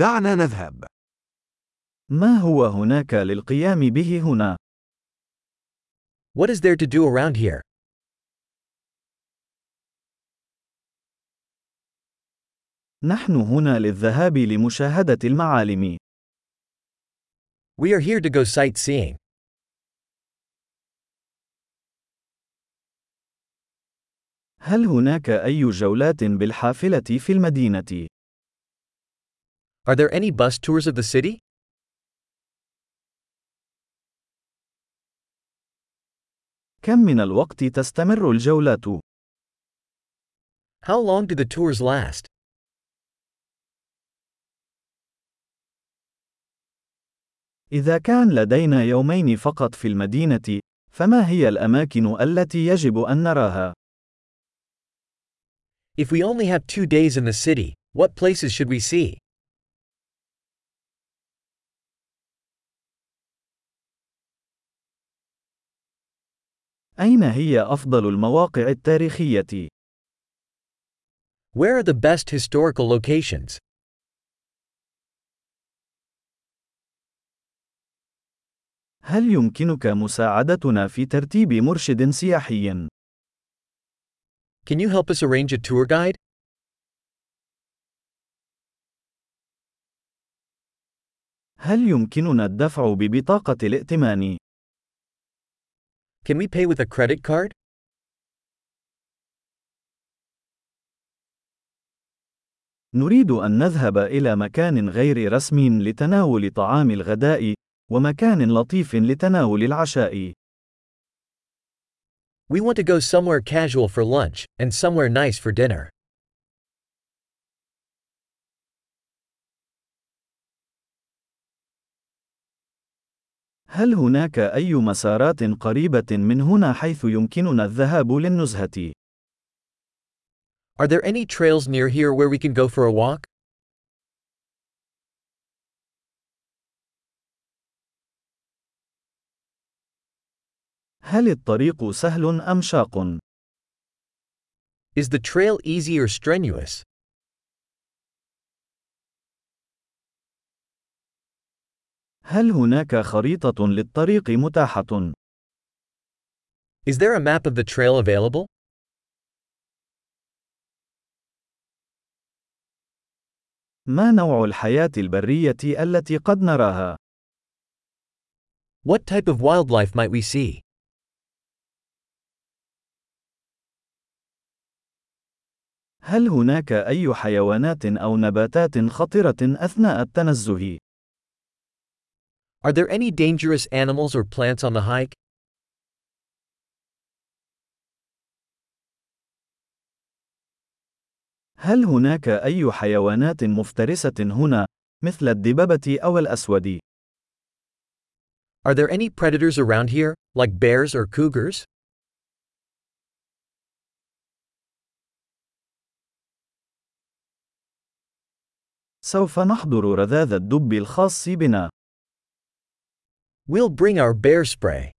دعنا نذهب. ما هو هناك للقيام به هنا؟ What is there to do around here? نحن هنا للذهاب لمشاهدة المعالم. We are here to go sightseeing. هل هناك أي جولات بالحافلة في المدينة؟ Are there any bus tours of the city? كم من الوقت تستمر الجولات؟ How long do the tours last? إذا كان لدينا يومين فقط في المدينة، فما هي الأماكن التي يجب أن نراها؟ If we only have two days in the city, what places should we see? أين هي أفضل المواقع التاريخية؟ Where are the best historical locations? هل يمكنك مساعدتنا في ترتيب مرشد سياحي؟ Can you help us arrange a tour guide? هل يمكننا الدفع ببطاقة الائتمان؟ Can we pay with a credit card? نريد أن نذهب إلى مكان غير رسمي لتناول طعام الغداء، ومكان لطيف لتناول العشاء. We want to go somewhere casual for lunch, and somewhere nice for dinner. هل هناك أي مسارات قريبة من هنا حيث يمكننا الذهاب للنزهة؟ Are there any trails near here where we can go for a walk? هل الطريق سهل أم شاق؟ Is the trail easy or strenuous? هل هناك خريطة للطريق متاحة؟ Is there a map of the trail available? ما نوع الحياة البرية التي قد نراها؟ What type of wildlife might we see? هل هناك أي حيوانات أو نباتات خطرة أثناء التنزه؟ Are there any dangerous animals or plants on the hike? هل هناك أي حيوانات مفترسة هنا، مثل الدببة أو الأسود؟ Are there any predators around here, like bears or cougars? سوف نحضر رذاذ الدب الخاص بنا. We'll bring our bear spray.